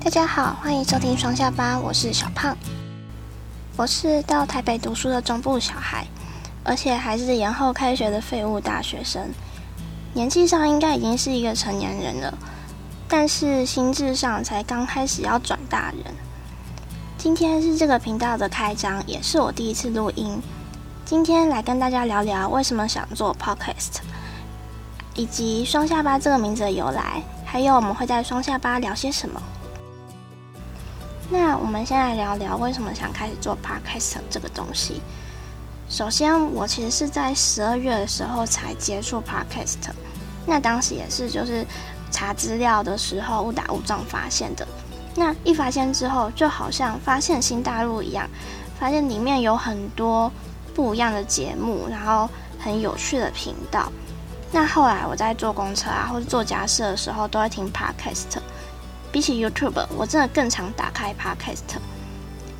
大家好，欢迎收听双下巴，我是小胖。我是到台北读书的中部小孩，而且还是延后开学的废物大学生。年纪上应该已经是一个成年人了，但是心智上才刚开始要转大人。今天是这个频道的开张，也是我第一次录音。今天来跟大家聊聊为什么想做 podcast，以及双下巴这个名字的由来，还有我们会在双下巴聊些什么。那我们先来聊聊为什么想开始做 podcast 这个东西。首先，我其实是在十二月的时候才接触 podcast，那当时也是就是查资料的时候误打误撞发现的。那一发现之后，就好像发现新大陆一样，发现里面有很多不一样的节目，然后很有趣的频道。那后来我在坐公车啊，或者做家事的时候，都会听 podcast。比起 YouTube，我真的更常打开 podcast，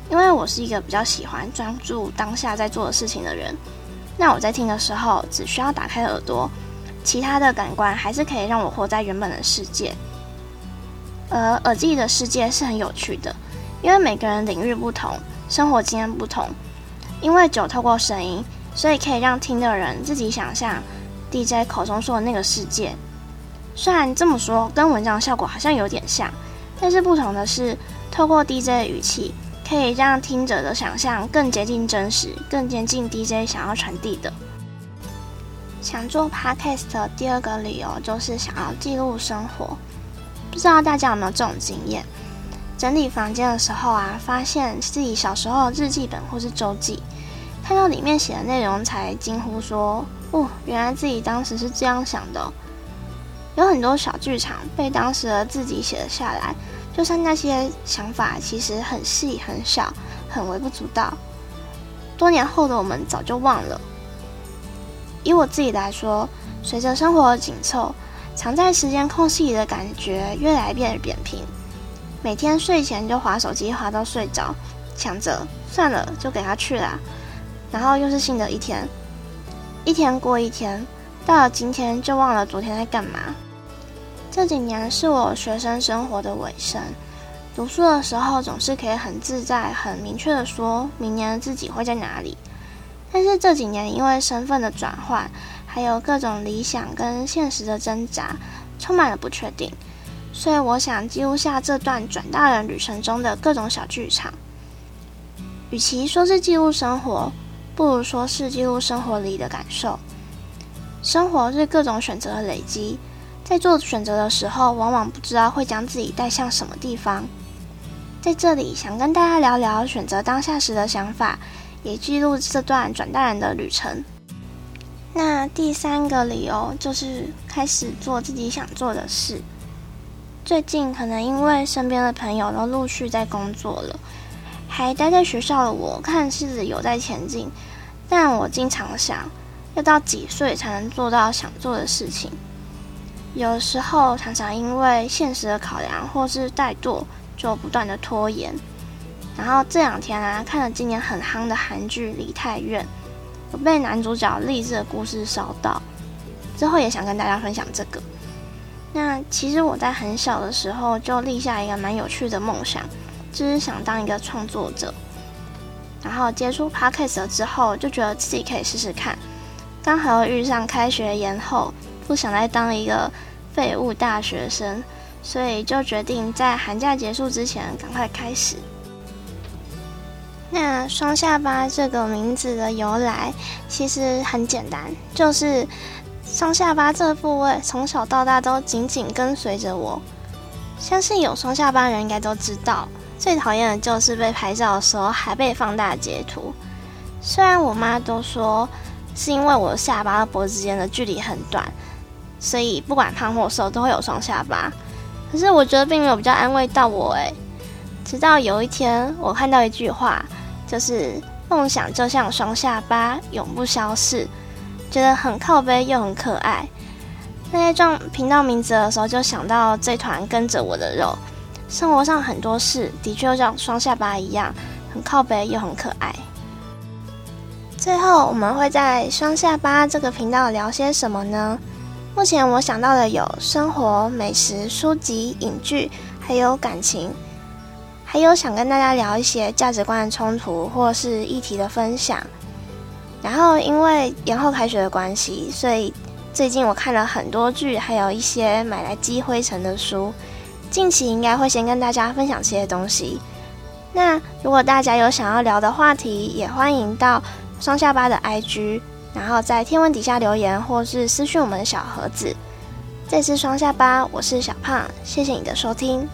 因为我是一个比较喜欢专注当下在做的事情的人。那我在听的时候，只需要打开耳朵，其他的感官还是可以让我活在原本的世界。而耳机的世界是很有趣的，因为每个人领域不同，生活经验不同。因为酒透过声音，所以可以让听的人自己想象 DJ 口中说的那个世界。虽然这么说，跟文章效果好像有点像，但是不同的是，透过 DJ 的语气，可以让听者的想象更接近真实，更接近 DJ 想要传递的。想做 Podcast 的第二个理由就是想要记录生活。不知道大家有没有这种经验？整理房间的时候啊，发现自己小时候日记本或是周记，看到里面写的内容，才惊呼说：“哦，原来自己当时是这样想的。”有很多小剧场被当时的自己写了下来，就算那些想法其实很细很小，很微不足道，多年后的我们早就忘了。以我自己来说，随着生活的紧凑，藏在时间空隙里的感觉越来越扁平。每天睡前就划手机划到睡着，想着算了就给他去啦，然后又是新的一天，一天过一天，到了今天就忘了昨天在干嘛。这几年是我学生生活的尾声，读书的时候总是可以很自在、很明确的说明年自己会在哪里。但是这几年因为身份的转换，还有各种理想跟现实的挣扎，充满了不确定。所以我想记录下这段转大人旅程中的各种小剧场。与其说是记录生活，不如说是记录生活里的感受。生活是各种选择的累积。在做选择的时候，往往不知道会将自己带向什么地方。在这里，想跟大家聊聊选择当下时的想法，也记录这段转大人的旅程。那第三个理由就是开始做自己想做的事。最近可能因为身边的朋友都陆续在工作了，还待在学校的我，看似有在前进，但我经常想，要到几岁才能做到想做的事情？有时候常常因为现实的考量或是怠惰，就不断的拖延。然后这两天啊，看了今年很夯的韩剧《梨泰院》，我被男主角励志的故事烧到，之后也想跟大家分享这个。那其实我在很小的时候就立下一个蛮有趣的梦想，就是想当一个创作者。然后接触 podcast 之后，就觉得自己可以试试看。刚好遇上开学延后。不想再当一个废物大学生，所以就决定在寒假结束之前赶快开始。那双下巴这个名字的由来其实很简单，就是双下巴这部位从小到大都紧紧跟随着我。相信有双下巴人应该都知道，最讨厌的就是被拍照的时候还被放大截图。虽然我妈都说是因为我下巴和脖子间的距离很短。所以不管胖或瘦都会有双下巴，可是我觉得并没有比较安慰到我诶。直到有一天我看到一句话，就是梦想就像双下巴，永不消逝，觉得很靠背又很可爱。在撞频道名字的时候，就想到这团跟着我的肉。生活上很多事的确像双下巴一样，很靠背又很可爱。最后我们会在双下巴这个频道聊些什么呢？目前我想到的有生活、美食、书籍、影剧，还有感情。还有想跟大家聊一些价值观的冲突或是议题的分享。然后因为延后开学的关系，所以最近我看了很多剧，还有一些买来积灰尘的书。近期应该会先跟大家分享这些东西。那如果大家有想要聊的话题，也欢迎到双下巴的 IG，然后在天文底下留言，或是私讯我们的小盒子。这是双下巴，我是小胖，谢谢你的收听。